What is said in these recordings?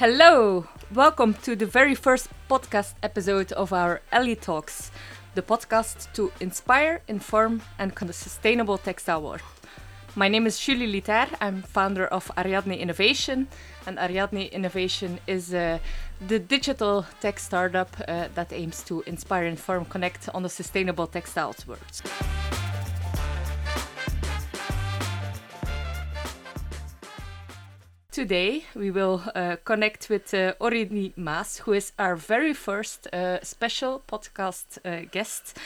Hello, welcome to the very first podcast episode of our Ellie Talks, the podcast to inspire, inform, and connect the sustainable textile world. My name is Julie Lietaer. I'm founder of Ariadne Innovation, and Ariadne Innovation is uh, the digital tech startup uh, that aims to inspire, inform, connect on the sustainable textiles world. Today we will uh, connect with uh, Aurélie Maes, who is our very first uh, special podcast uh, guest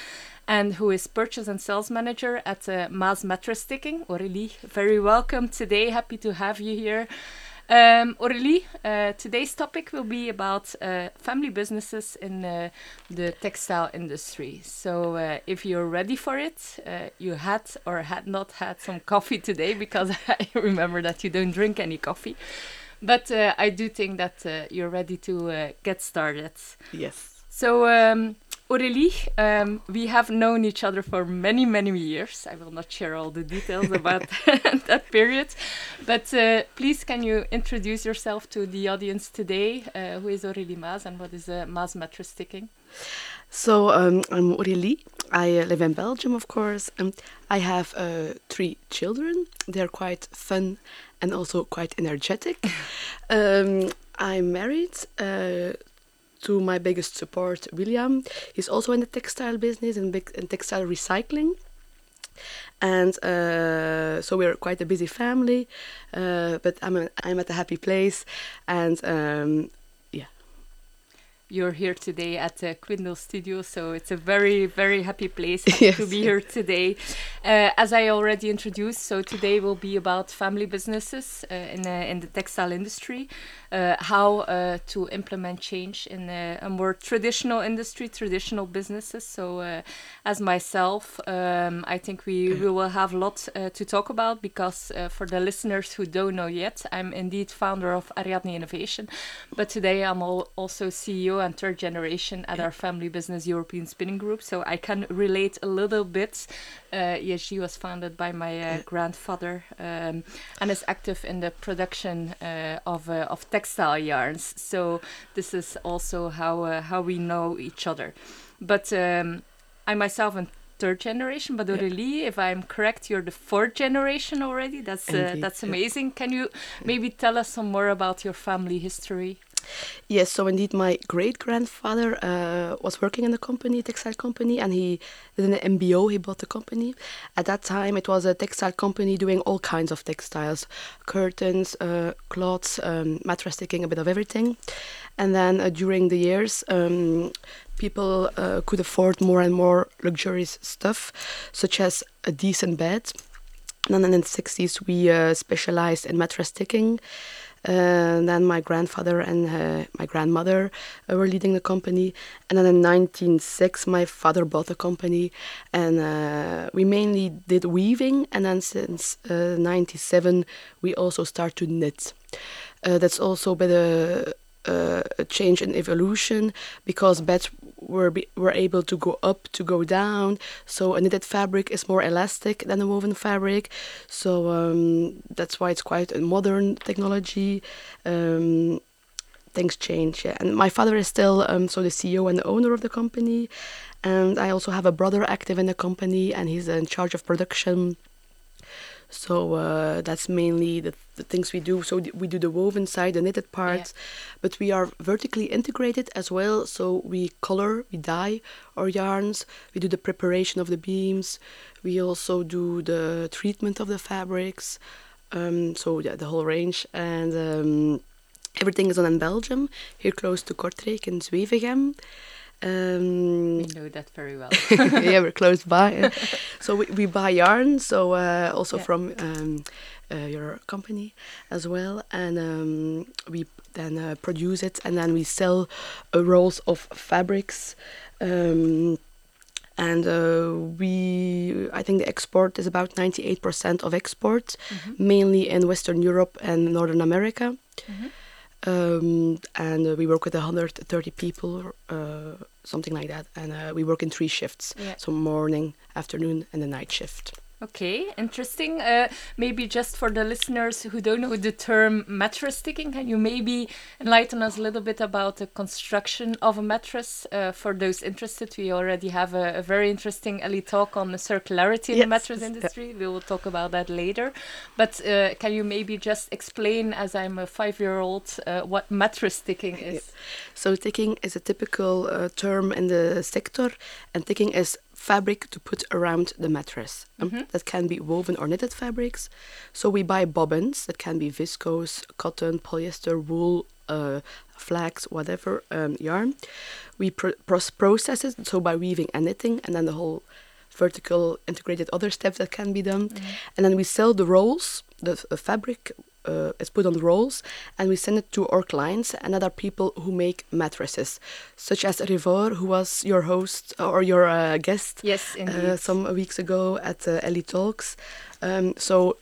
and who is purchase and sales manager at uh, Maes Mattress Ticking. Aurélie, very welcome today. Happy to have you here. Um, Aurélie, uh, today's topic will be about uh, family businesses in uh, the textile industry. So, uh, if you're ready for it, uh, you had or had not had some coffee today because I remember that you don't drink any coffee. But uh, I do think that you're ready to get started. Yes. So, um, Aurélie, um, we have known each other for many, many years. I will not share all the details about that period, but uh, please can you introduce yourself to the audience today? Uh, who is Aurélie Maes and what is uh, Maes Mattress Ticking? So um, I'm Aurélie. I uh, live in Belgium, of course. Um, I have uh, three children. They're quite fun and also quite energetic. um, I'm married uh, to my biggest support, William. He's also in the textile business and big in textile recycling. And uh, so we're quite a busy family, uh, but I'm a, I'm at a happy place, and um, you're here today at the Quindel Studio, so it's a very, very happy place yes. to be here today. Uh, as I already introduced, so today will be about family businesses uh, in, uh, in the textile industry, uh, how uh, to implement change in a, a, more traditional industry, traditional businesses. So, uh, as myself, um, I think we, we will have a lot to talk about because for the listeners who don't know yet, I'm indeed founder of Ariadne Innovation, but today I'm also CEO and third generation at our family business European Spinning Group, so I can relate a little bit. Uh, ESG was founded by my uh, grandfather um, and is active in the production uh, of uh, of textile yarns. So this is also how uh, how we know each other. But um, I myself am third generation, but Aurélie, yeah. if I'm correct, you're the fourth generation already. That's uh, that's amazing. Can you maybe tell us some more about your family history? Yes, so indeed, my great grandfather uh, was working in a company, textile company, and he did an MBO. He bought the company. At that time, it was a textile company doing all kinds of textiles, curtains, uh, cloths, um, mattress ticking, a bit of everything. And then uh, during the years, um, people uh, could afford more and more luxurious stuff, such as a decent bed. And then in the 60s, we uh, specialized in mattress ticking. Uh, then my grandfather and uh, my grandmother uh, were leading the company. And then in 1906, my father bought the company, and uh, we mainly did weaving. And then since '97, uh, we also start to knit. That's also been a, a change in evolution because beds were be, were able to go up to go down. So a knitted fabric is more elastic than a woven fabric. So um, that's why it's quite a modern technology. Um, things change, yeah. And my father is still um, so the CEO and the owner of the company, and I also have a brother active in the company, and he's in charge of production. So uh, that's mainly the, the things we do. So we do the woven side, the knitted parts, yeah. but we are vertically integrated as well. So we color, we dye our yarns, we do the preparation of the beams, we also do the treatment of the fabrics. Um, so yeah, the whole range and. Um, everything is done in Belgium, here close to Kortrijk in Zwevegem. Um, we know that very well. yeah, we're close by. so we, we buy yarn, so uh, also yeah. from um, uh, your company as well, and um, we then uh, produce it, and then we sell uh, rolls of fabrics. Um, and uh, we, I think the export is about 98% of export, mm -hmm. mainly in Western Europe and Northern America. Mm -hmm. Um, and uh, we work with 130 people, uh, something like that. And uh, we work in three shifts, yeah. so morning, afternoon, and the night shift. Okay, interesting. Uh, maybe just for the listeners who don't know the term mattress ticking, can you maybe enlighten us a little bit about the construction of a mattress? Uh, for those interested, we already have a, a, very interesting Ellie talk on the circularity in yes. the mattress industry. We will talk about that later. But uh, can you maybe just explain, as I'm a five year old, uh, what mattress ticking is? So, ticking is a typical uh, term in the sector, and ticking is fabric to put around the mattress. Um, mm-hmm. That can be woven or knitted fabrics. So we buy bobbins that can be viscose, cotton, polyester, wool, uh, flax, whatever um, yarn. We pro- process it so by weaving and knitting, and then the whole vertical integrated other steps that can be done. Mm-hmm. And then we sell the rolls, the uh, fabric uh, is put on the rolls and we send it to our clients and other people who make mattresses, such as Revor, who was your host or your uh, guest yes, uh, some weeks ago at uh, Ellie Talks. Um, so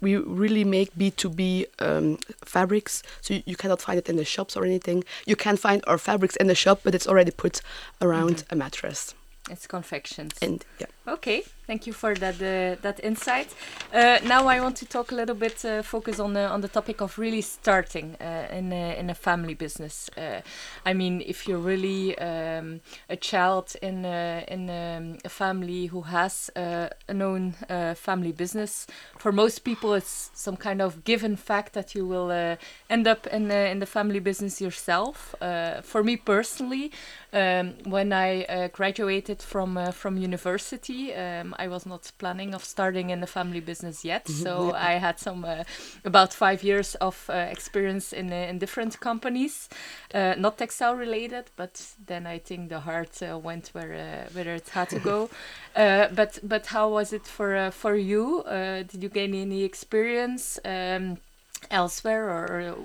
we really make B2B um, fabrics, so you, you, cannot find it in the shops or anything. You can find our fabrics in the shop, but it's already put around mm -hmm. a mattress. It's confections. And yeah. Okay, thank you for that uh, that insight. Uh, now I want to talk a little bit, uh, focus on on the topic of really starting uh, in a, in a family business. Uh, I mean, if you're really um, a child in a, in um, a family who has uh, a known family business, for most people it's some kind of given fact that you will end up in in the family business yourself. for me personally, um, when I graduated from from university um, I was not planning of starting in the family business yet, -hmm. so I had some uh, about five years of uh, experience in uh, in different companies, uh, not textile related, but then I think the heart uh, went where uh, where it had to go. but but how was it for for you? did you gain any experience? Um, elsewhere, or,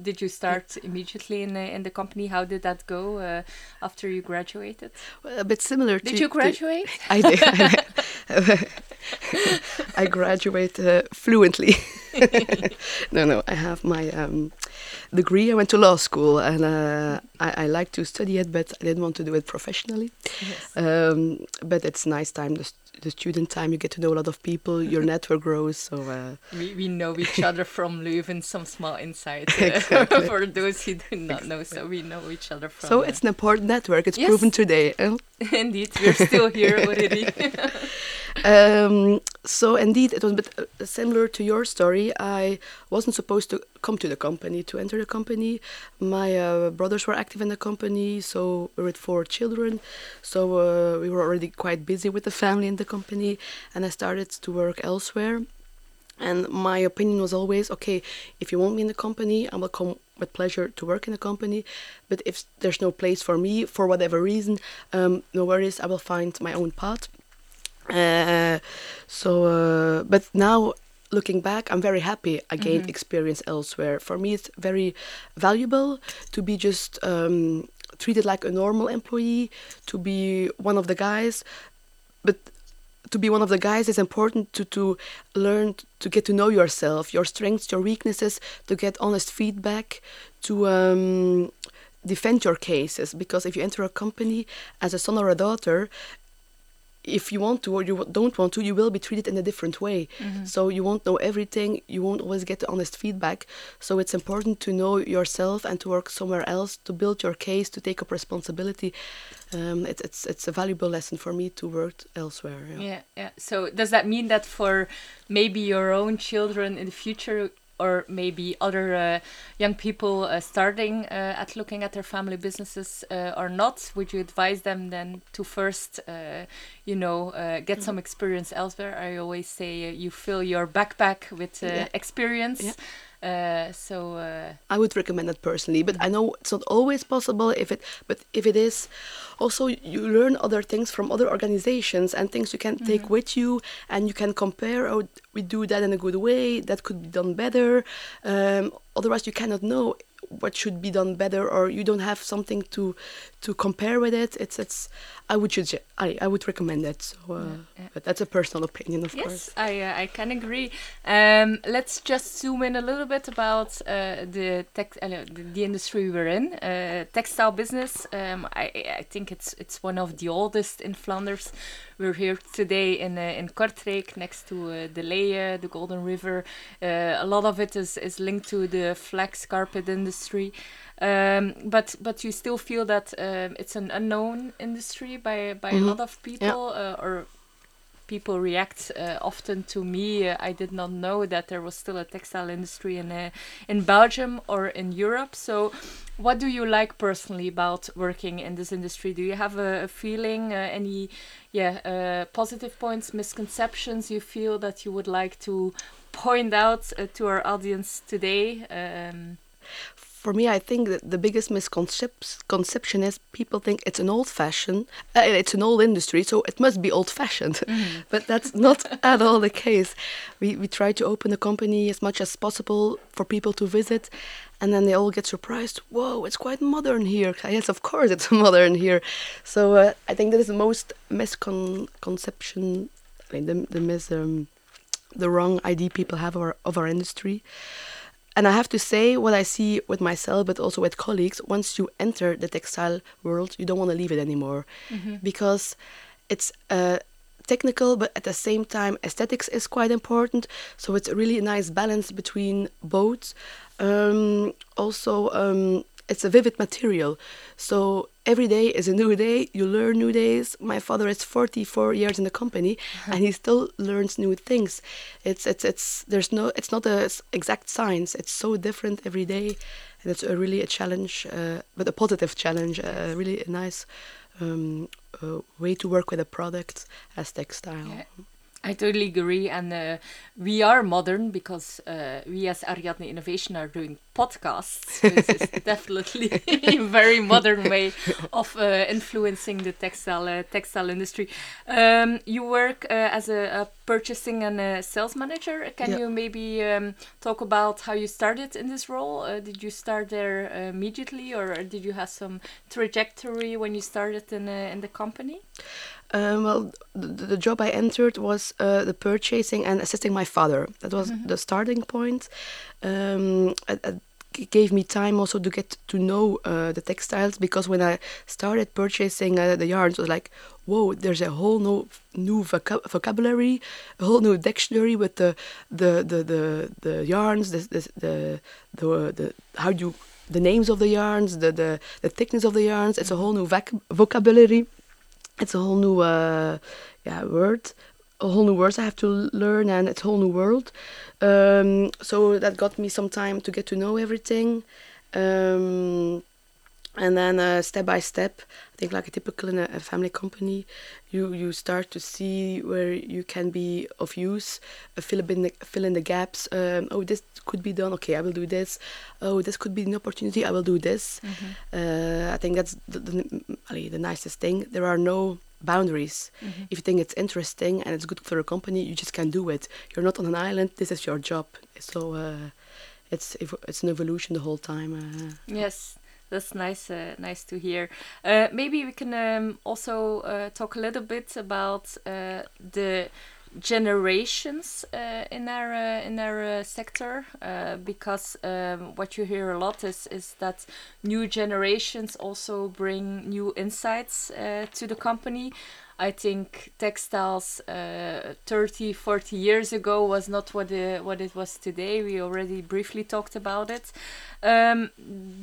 did you start immediately in the in the company? How did that go uh, after you graduated? Well, a bit similar. To Did you graduate? To, I did. I graduate uh, fluently. no, no, I have my um, degree. I went to law school and uh, I, I like to study it, but I didn't want to do it professionally. Yes. Um, but it's nice time, the, the, student time. You get to know a lot of people. Your network grows. So uh, we, we know each other from Leuven. Some small insight uh, exactly. for those who do not know. So we know each other from. So it's an important network. It's yes. proven today. Indeed, we're still here already. um, so indeed, it was a bit uh, similar to your story. I wasn't supposed to come to the company to enter the company. My uh, brothers were active in the company, so we with four children. So uh, we were already quite busy with the family in the company, and I started to work elsewhere. And my opinion was always, okay, if you want me in the company, I will come with pleasure to work in the company. But if there's no place for me for whatever reason, um, no worries, I will find my own path. Uh, so, uh, but now looking back, I'm very happy I gained mm-hmm. experience elsewhere. For me, it's very valuable to be just um, treated like a normal employee, to be one of the guys. But to be one of the guys is important to, to learn to get to know yourself, your strengths, your weaknesses, to get honest feedback, to um, defend your cases. Because if you enter a company as a son or a daughter, if you want to or you don't want to, you will be treated in a different way. Mm-hmm. So you won't know everything. You won't always get the honest feedback. So it's important to know yourself and to work somewhere else to build your case, to take up responsibility. Um, it, it's it's a valuable lesson for me to work elsewhere. Yeah. yeah, yeah. So does that mean that for maybe your own children in the future? Or maybe other uh, young people uh, starting uh, at looking at their family businesses uh, or not, would you advise them then to first, uh, you know, uh, get mm. some experience elsewhere? I always say you fill your backpack with yeah. experience. Yeah. Uh, so uh, I would recommend it personally, but I know it's not always possible. If it, but if it is, also you learn other things from other organizations and things you can mm -hmm. take with you, and you can compare. Oh, we do that in a good way. That could be done better. Um, otherwise, you cannot know what should be done better or you don't have something to to compare with it it's it's i would suggest i, I would recommend it so uh, yeah, yeah. but that's a personal opinion of yes, course Yes, i uh, i can agree um, let's just zoom in a little bit about uh, the tech uh, the, industry we're in uh, textile business um, i i think it's it's one of the oldest in flanders we're here today in uh, in Kortrijk, next to uh, the Leie, the Golden River. Uh, a lot of it is is linked to the flax carpet industry. Um, but but you still feel that um, it's an unknown industry by by Mhm. a lot of people, uh, or people react uh, often to me. Uh, I did not know that there was still a textile industry in uh, in Belgium or in Europe. So, what do you like personally about working in this industry? Do you have a, a feeling, uh, any yeah uh, positive points, misconceptions you feel that you would like to point out uh, to our audience today? Um, For me, I think that the biggest misconception is people think it's an old-fashioned, uh, it's an old industry, so it must be old-fashioned. but that's not at all the case. We we try to open the company as much as possible for people to visit, and then they all get surprised. Whoa, it's quite modern here. Yes, of course, it's modern here. So uh, I think that is the most misconception. I mean, the the mis um, the wrong idea people have of our, of our industry. And I have to say, what I see with myself, but also with colleagues, once you enter the textile world, you don't want to leave it anymore because it's uh, technical, but at the same time, aesthetics is quite important. So it's a really nice balance between both. Um, also, um, it's a vivid material. So every day is a new day. You learn new days. My father is 44 years in the company, and he still learns new things. It's it's it's there's no it's not a exact science. It's so different every day, and it's a really a challenge, uh, but a positive challenge. Uh, really a nice um, uh, way to work with a product as textile. Yeah. I totally agree, and uh, we are modern because uh, we as Ariadne Innovation are doing podcasts. So this is definitely a very modern way of uh, influencing the textile uh, textile industry. Um, you work uh, as a, a purchasing and a sales manager. Can Yeah. you maybe um, talk about how you started in this role? Uh, did you start there immediately, or did you have some trajectory when you started in uh, in the company? Um, well, the, the job I entered was uh, the purchasing and assisting my father. That was the starting point. Um, gave me time also to get to know uh, the textiles because when I started purchasing uh, the yarns, it was like, whoa, there's a whole new new vocab- vocabulary, a whole new dictionary with the the the the, the yarns, the the the, the, the how you the names of the yarns, the, the the thickness of the yarns. It's a whole new vac- vocabulary it's a whole new uh, yeah word a whole new words I have to learn and it's a whole new world. Um, so that got me some time to get to know everything. Um, and then uh, step by step think like a typical in a, a family company you you start to see where you can be of use uh, fill in the fill in the gaps um, oh this could be done okay I will do this oh this could be an opportunity I will do this uh, I think that's the, the, the nicest thing. There are no boundaries. If you think it's interesting and it's good for a company, you just can do it. You're not on an island. This is your job. So uh, it's it's an evolution the whole time. Uh, Yes, that's nice. Uh, nice to hear. Uh, maybe we can um, also uh, talk a little bit about uh, the generations uh, in our uh, in our sector because um, what you hear a lot is is that new generations also bring new insights to the company. I think textiles uh, 30, 40 years ago was not what uh, what it was today. We already briefly talked about it. Um,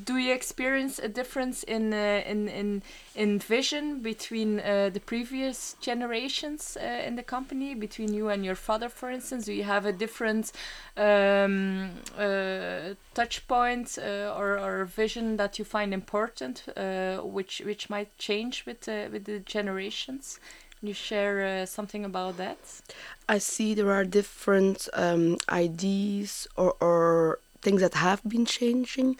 do you experience a difference in uh, in in in vision between uh, the previous generations uh, in the company, between you and your father, for instance? Do you have a different um, uh, touch point uh, or, or vision that you find important, which which might change with with the generations? Can you share uh, something about that? I see there are different um, ideas or, or things that have been changing,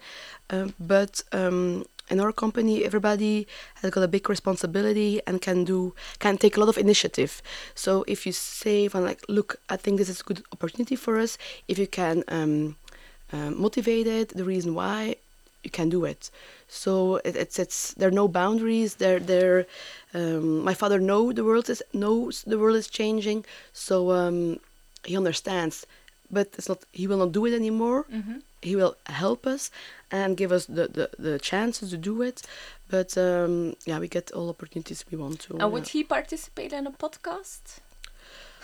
um, but um, in our company, everybody has got a big responsibility and can do can take a lot of initiative. So if you say, "Van like, look, I think this is a good opportunity for us," if you can um, motivate it, the reason why, you can do it. So it, it's it's there are no boundaries. There there, um, my father know the world is knows the world is changing. So um, he understands but it's not. He will not do it anymore. Mhm. He will help us and give us the the, the chances to do it. But um, yeah, we get all opportunities we want to. And would he participate in a podcast?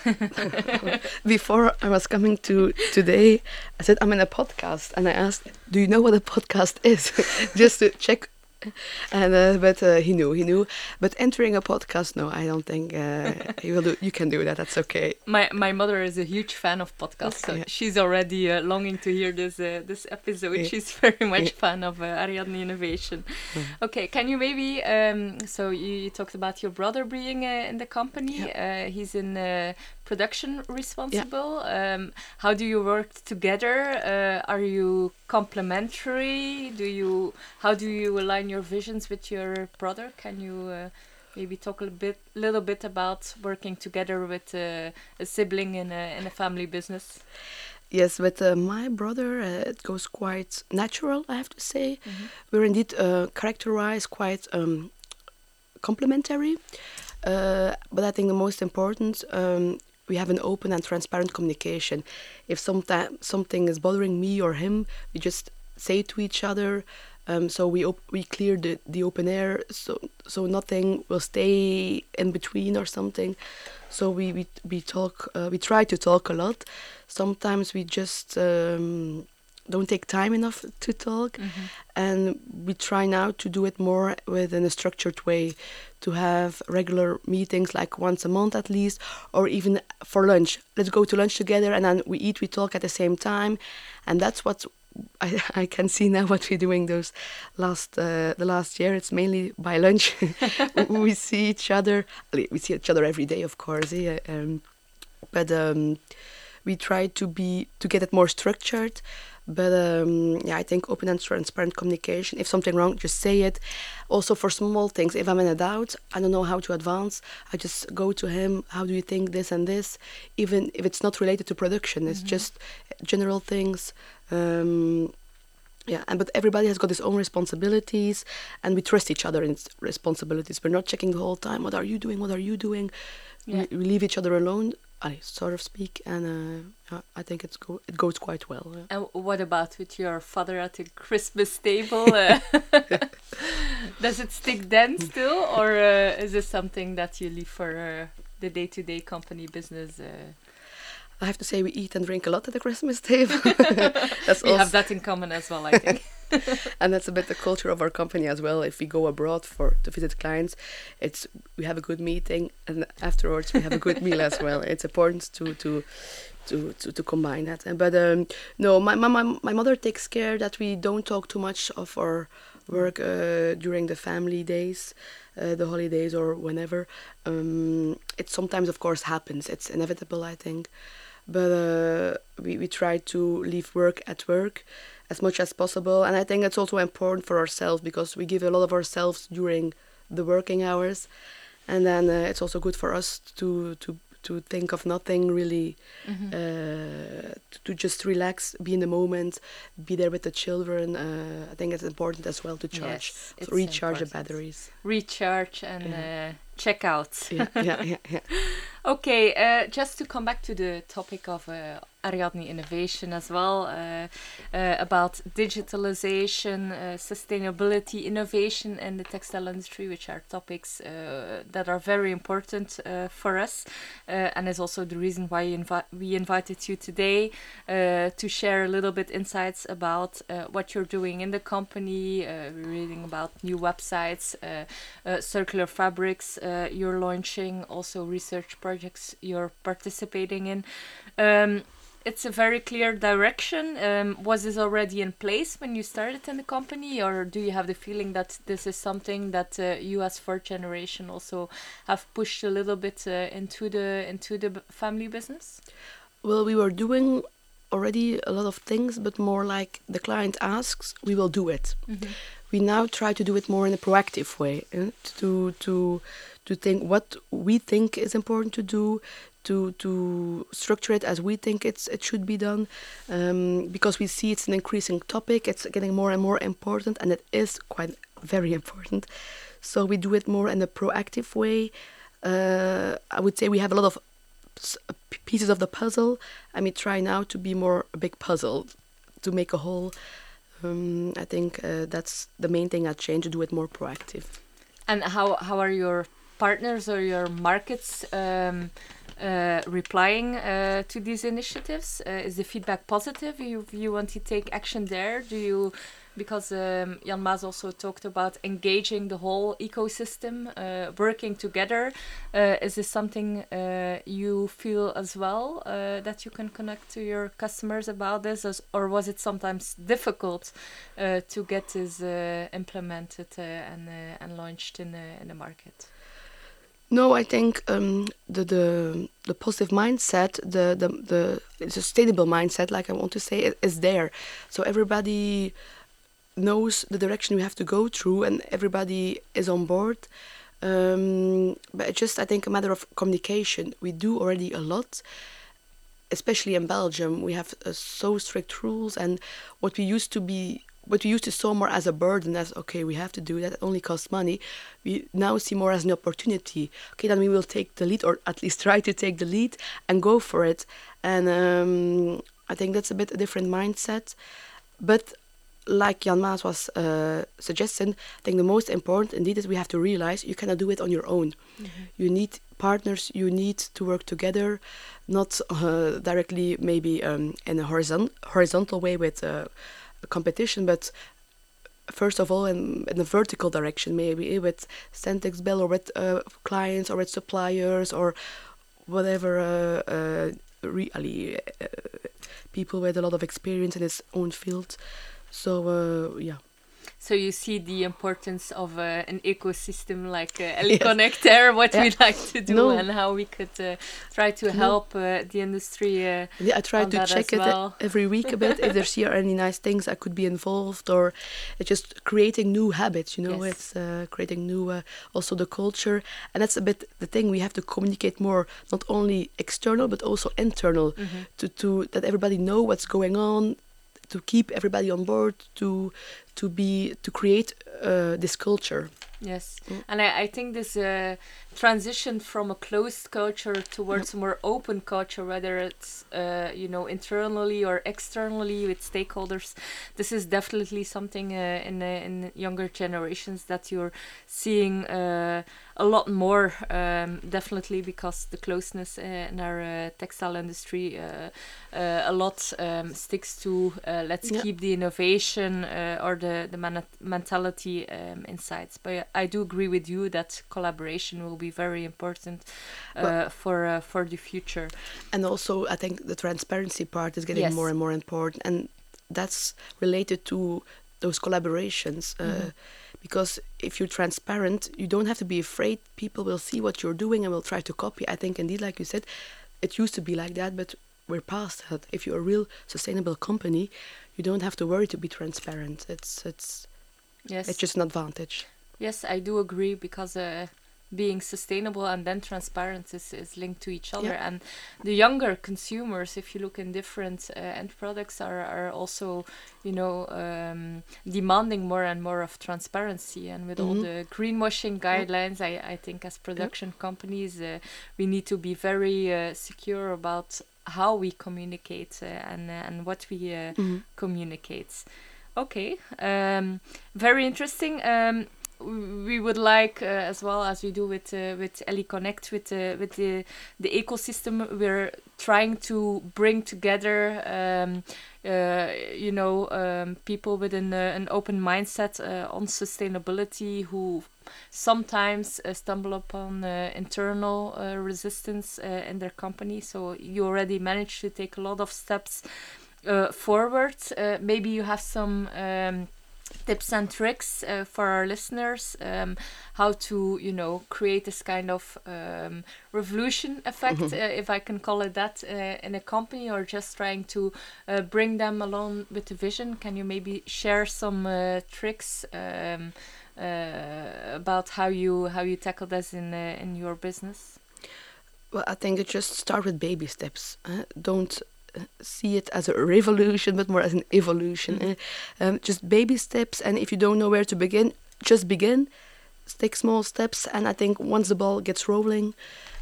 Before I was coming to today, I said I'm in a podcast, and I asked, "Do you know what a podcast is?" Just to check and uh, but uh, he knew he knew but entering a podcast no i don't think uh, he will do you can do that that's okay My my mother is a huge fan of podcasts, so Yeah. she's already uh, longing to hear this uh, this episode. Yeah. She's very much Yeah. fan of uh, Ariadne Innovation. Mhm. Okay, can you maybe um, so you, you talked about your brother being uh, in the company. Uh, he's in uh, production responsible. Um, how do you work together? Uh, are you complementary? Do you how do you align your visions with your brother? Can you uh, maybe talk a little bit, little bit about working together with uh, a sibling in a in a family business? yes with uh, my brother uh, it goes quite natural i have to say we're indeed uh, characterized quite um, complementary uh, but i think the most important um, we have an open and transparent communication. If sometime something is bothering me or him we just say to each other um, so we op- we clear the, the open air so so nothing will stay in between or something. So we we, we talk uh, we try to talk a lot. Sometimes we just um, don't take time enough to talk. And we try now to do it more within a structured way to have regular meetings like once a month at least or even for lunch. Let's go to lunch together and then we eat we talk at the same time. And that's what I, I can see now what we're doing those last uh, the last year. It's mainly by lunch. We see each other. We see each other every day of course yeah, um, but um, we try to be to get it more structured but um, yeah i think open and transparent communication if something wrong just say it. Also for small things if i'm in a doubt i don't know how to advance. I just go to him how do you think this and this? Even if it's not related to production it's just general things. Um, yeah and but everybody has got his own responsibilities and we trust each other in responsibilities. We're not checking the whole time what are you doing? What are you doing? Yeah. we, we leave each other alone I sort of speak and uh, I think it's go- it goes quite well yeah. And what about with your father at the Christmas table? Uh, does it stick then still, or uh, is this something that you leave for uh, the day-to-day company business? Uh, I have to say we eat and drink a lot at the Christmas table. that's we have that in common as well, I think. and that's a bit the culture of our company as well. If we go abroad for to visit clients, it's we have a good meeting and afterwards we have a good meal as well. It's important to to to to, to combine that. But um, no, my, my my my mother takes care that we don't talk too much of our work uh, during the family days, uh, the holidays or whenever. Um, it sometimes of course happens. It's inevitable, I think. But uh, we we try to leave work at work as much as possible. And I think it's also important for ourselves because we give a lot of ourselves during the working hours, and then uh, it's also good for us to to to think of nothing really, uh, to, to just relax, be in the moment, be there with the children. Uh, I think it's important as well to charge, Yes, to recharge the batteries. Recharge and uh, check out. yeah, yeah, yeah, yeah. Okay, uh, just to come back to the topic of uh, Ariadne innovation as well, uh, uh, about digitalization, uh, sustainability, innovation in the textile industry, which are topics uh, that are very important uh, for us, uh, and is also the reason why invi- we invited you today to share a little bit insights about what you're doing in the company, uh, reading about new websites, circular fabrics you're launching, also research projects you're participating in. Um, it's a very clear direction. Um, was this already in place when you started in the company, or do you have the feeling that this is something that uh, you, as fourth generation, also have pushed a little bit uh, into the into the family business? Well, we were doing already a lot of things, but more like the client asks, we will do it. We now try to do it more in a proactive way, eh, to to to think what we think is important to do, to to structure it as we think it's it should be done, um, because we see it's an increasing topic. It's getting more and more important, and it is quite very important. So we do it more in a proactive way. Uh, I would say we have a lot of pieces of the puzzle, and we try now to be more a big puzzle, to make a whole. Um, I think uh, that's the main thing I change to do it more proactive. And how how are your partners or your markets um, uh, replying uh, to these initiatives? Uh, is the feedback positive? You you want to take action there? Do you because um, Jan Maas also talked about engaging the whole ecosystem, uh, working together. Uh, is this something uh, you feel as well uh, that you can connect to your customers about this, as, or was it sometimes difficult uh, to get this uh, implemented and and launched in in the market? No, I think um, the, the the positive mindset, the, the the sustainable mindset, like I want to say, is there. So everybody knows the direction we have to go through and everybody is on board. Um, but it's just, I think, a matter of communication. We do already a lot, especially in Belgium. We have uh, so strict rules, and what we used to be, what we used to saw more as a burden, as okay, we have to do that. It only costs money. We now see more as an opportunity. Okay, then we will take the lead, or at least try to take the lead and go for it. And um, I think that's a bit a different mindset. But like Jan Maas was uh, suggesting, I think the most important indeed is we have to realize you cannot do it on your own. Mm -hmm. You need partners, you need to work together, not uh, directly maybe um, in a horizon horizontal way with uh, competition, but first of all in, in a vertical direction, maybe with Centexbel or with uh, clients or with suppliers or whatever uh, uh, really people with a lot of experience in his own field. So uh, yeah. So you see the importance of uh, an ecosystem like uh, EliConnect there, what yeah. we like to do no. and how we could uh, try to help uh, the industry. Uh, yeah, I try to check it well. every week a bit if there's here any nice things I could be involved or it's just creating new habits. You know, yes. it's uh, creating new uh, also the culture, and that's a bit the thing we have to communicate more, not only external but also internal, mm -hmm. to to that everybody know what's going on to keep everybody on board to to be to create uh, this culture Yes, mm. and I, I think this uh, transition from a closed culture towards a more open culture, whether it's uh, you know internally or externally with stakeholders, this is definitely something uh, in in younger generations that you're seeing uh, a lot more. Um, definitely because the closeness uh, in our uh, textile industry a lot um, sticks to let's keep the innovation or the the man- mentality um, insights, but I do agree with you that collaboration will be very important uh, for uh, for the future. And also, I think the transparency part is getting yes. more and more important, and that's related to those collaborations. Uh, mm-hmm. Because if you're transparent, you don't have to be afraid. People will see what you're doing and will try to copy. I think, indeed, like you said, it used to be like that, but we're past that. If you're a real sustainable company, you don't have to worry to be transparent. It's it's yes. it's just an advantage. Yes, I do agree because uh, being sustainable and then transparent is, is linked to each other. Yeah. And the younger consumers, if you look in different uh, end products, are, are also, you know, um, demanding more and more of transparency. And with mm -hmm. all mm-hmm. the greenwashing guidelines, I, I think as production yeah. companies, uh, we need to be very uh, secure about how we communicate uh, and, uh, and what we mm -hmm. communicate. Okay, um, very interesting. Um, we would like, uh, as well as we do with uh, with EliConnect, with uh, with the the ecosystem, we're trying to bring together, um, you know, um, people with an, uh, an open mindset uh, on sustainability who sometimes stumble upon internal resistance in their company. So you already managed to take a lot of steps forward. maybe you have some. Um, tips and tricks uh, for our listeners um, how to you know create this kind of um, revolution effect mm -hmm. uh, if i can call it that uh, in a company or just trying to uh, bring them along with the vision can you maybe share some uh, tricks um, uh, about how you how you tackle this in in your business well i think it just start with baby steps don't see it as a revolution, but more as an evolution. Mm -hmm. um, just baby steps, and if you don't know where to begin, just begin. take small steps, and I think once the ball gets rolling,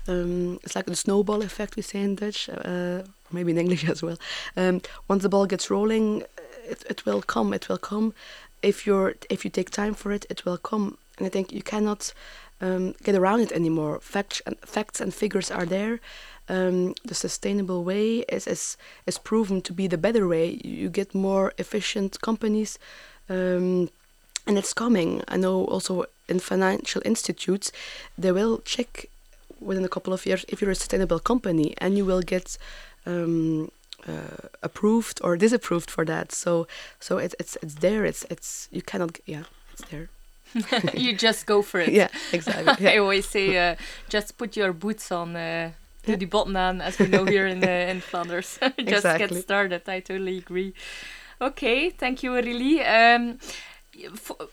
um, it's like the snowball effect we say in Dutch, uh, maybe in English as well. Um, once the ball gets rolling, it, it will come. It will come. If you're if you take time for it, it will come. And I think you cannot um, get around it anymore. Facts and facts and figures are there. Um, the sustainable way is, is is proven to be the better way. You get more efficient companies, um, and it's coming. I know also in financial institutes, they will check within a couple of years if you're a sustainable company, and you will get um, uh, approved or disapproved for that. So so it, it's it's there. It's it's you cannot yeah it's there. you just go for it. Yeah, exactly. Yeah. I always say, uh, just put your boots on, uh, do the button on, as we know here in uh, in Flanders. just Exactly. get started. I totally agree. Okay, thank you, Aurélie. Um,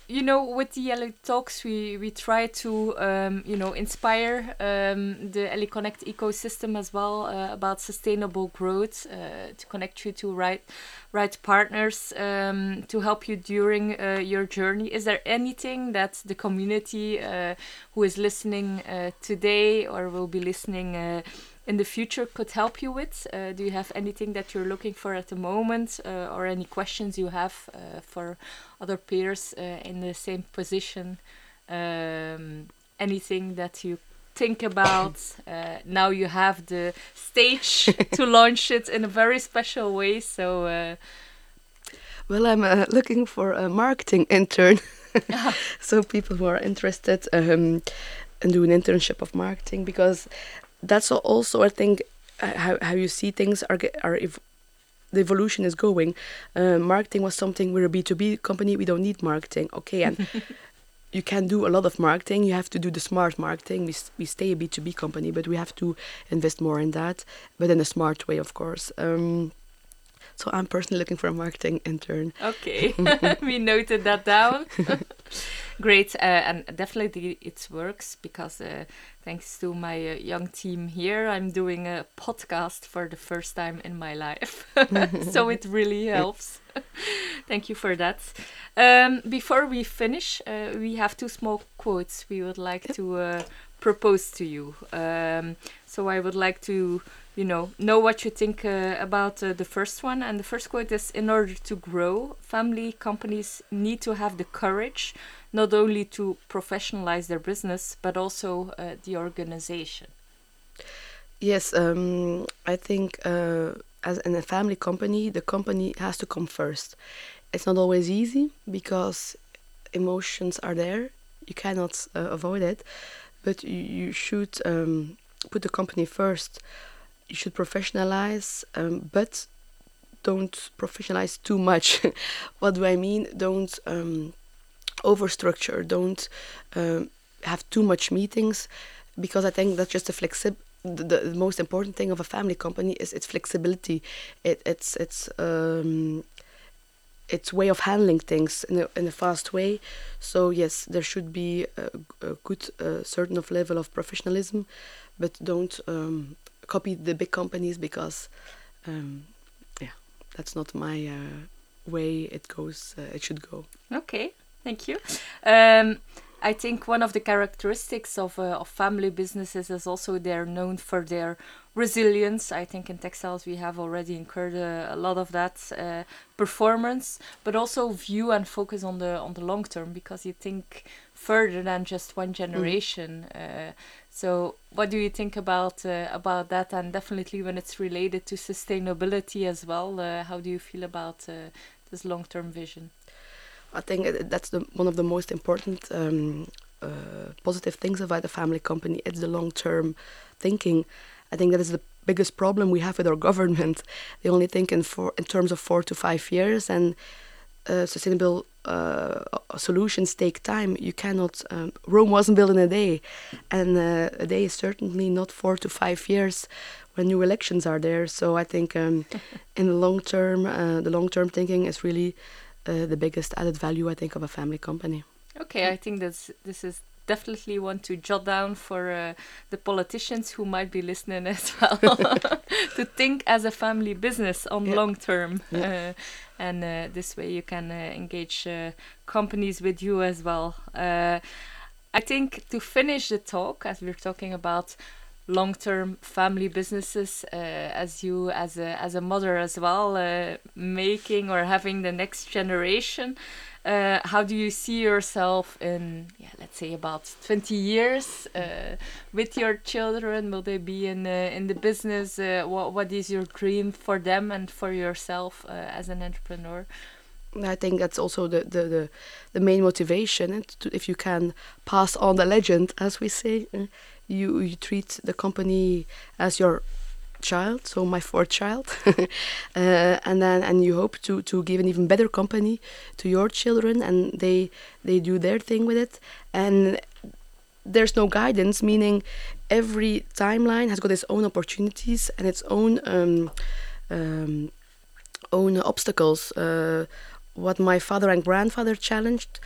you know, with the Ellie Talks, we, we try to, um, you know, inspire um, the Ellie Connect ecosystem as well uh, about sustainable growth, uh, to connect you to right, right partners um, to help you during uh, your journey. Is there anything that the community uh, who is listening uh, today or will be listening uh, in the future could help you with? Uh, do you have anything that you're looking for at the moment, uh, or any questions you have uh, for other peers uh, in the same position? Um, anything that you think about? Uh, now you have the stage to launch it in a very special way. So. Uh, Well, I'm uh, looking for a marketing intern. so people who are interested um, and do an internship of marketing because that's also I think uh, how how you see things are are ev- the evolution is going. Uh, marketing was something we're a B two B company. We don't need marketing. Okay, and you can do a lot of marketing. You have to do the smart marketing. We we stay a B two B company, but we have to invest more in that, but in a smart way, of course. Um, so I'm personally looking for a marketing intern. Okay, we noted that down. Great, uh, and definitely it works because uh, thanks to my uh, young team here, I'm doing a podcast for the first time in my life. so it really helps. Thank you for that. Um, before we finish, uh, we have two small quotes we would like to uh, propose to you. Um, so I would like to, you know, know what you think uh, about uh, the first one. And the first quote is: "In order to grow, family companies need to have the courage not only to professionalize their business but also uh, the organization." Yes, um, I think uh, as in a family company, the company has to come first. It's not always easy because emotions are there. You cannot uh, avoid it, but you, you should um, put the company first. You should professionalize, um, but don't professionalize too much. what do I mean? Don't um, overstructure. Don't um, have too much meetings, because I think that's just a flexib. The, the, the most important thing of a family company is its flexibility. It, it's it's um, its way of handling things in a, in a fast way. So yes, there should be a, a good uh, certain of level of professionalism, but don't um, copy the big companies because um, yeah, that's not my uh, way. It goes. Uh, it should go. Okay, thank you. Um, I think one of the characteristics of, uh, of family businesses is also they're known for their resilience. I think in textiles we have already incurred uh, a lot of that uh, performance, but also view and focus on the on the long term because you think further than just one generation. Uh, so, what do you think about uh, about that? And definitely when it's related to sustainability as well, uh, how do you feel about uh, this long term vision? I think that's the, one of the most important um, uh, positive things about a family company. It's the long-term thinking. I think that is the biggest problem we have with our government. They only think in four, in terms of four to five years, and uh, sustainable uh, solutions take time. You cannot. Um, Rome wasn't built in a day, and uh, a day is certainly not four to five years when new elections are there. So I think um, in the long term, uh, the long-term thinking is really uh, the biggest added value I think of a family company. Okay, I think that's this is definitely want to jot down for uh, the politicians who might be listening as well to think as a family business on Yeah. long term, Yeah. uh, and uh, this way you can uh, engage uh, companies with you as well. Uh, I think to finish the talk, as we're talking about long-term family businesses, uh, as you as a as a mother as well, uh, making or having the next generation. Uh, how do you see yourself in, yeah, let's say about 20 years uh, with your children? Will they be in uh, in the business? Uh, what what is your dream for them and for yourself as an entrepreneur? I think that's also the the, the, the main motivation. To, if you can pass on the legend, as we say, uh, you you treat the company as your child, so my fourth child, uh, and then and you hope to to give an even better company to your children, and they they do their thing with it, and there's no guidance, meaning every timeline has got its own opportunities and its own um, um, own obstacles. Uh, what my father and grandfather challenged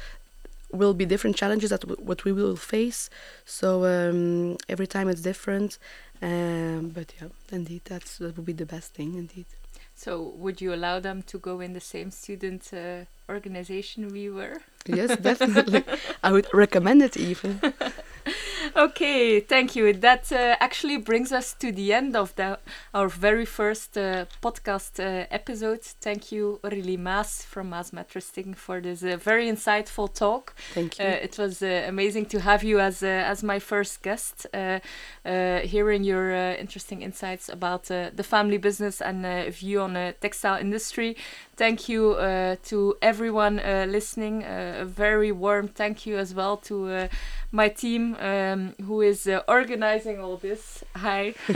will be different challenges that what we will face. So um, every time it's different. Um, but yeah, indeed, that's that would be the best thing, indeed. So, would you allow them to go in the same student uh, organization we were? Yes, definitely. I would recommend it even. okay, thank you. That uh, actually brings us to the end of the, our very first uh, podcast uh, episode. Thank you, Aurélie Maes from Maes Mattress Ticking, for this uh, very insightful talk. Thank you. Uh, it was uh, amazing to have you as as my first guest, hearing your interesting insights about the family business and view on the textile industry. Thank you to everyone Uh, listening. Uh, a very warm thank you as well to uh, my team um, who is uh, organizing all this. Hi,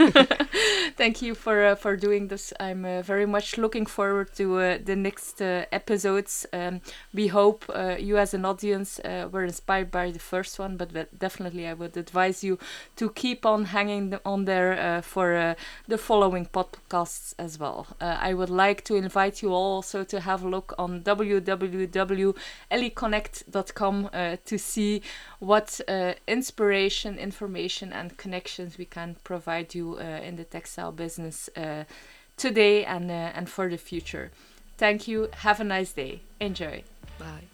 thank you for uh, for doing this. I'm uh, very much looking forward to uh, the next uh, episodes. Um, we hope uh, you, as an audience, were inspired by the first one, but definitely I would advise you to keep on hanging on there for the following podcasts as well. I would like to invite you all also to have a look on www.elliconnect.com to see what uh, inspiration, information, and connections we can provide you uh, in the textile business uh, today and, uh, and for the future. Thank you. Have a nice day. Enjoy. Bye.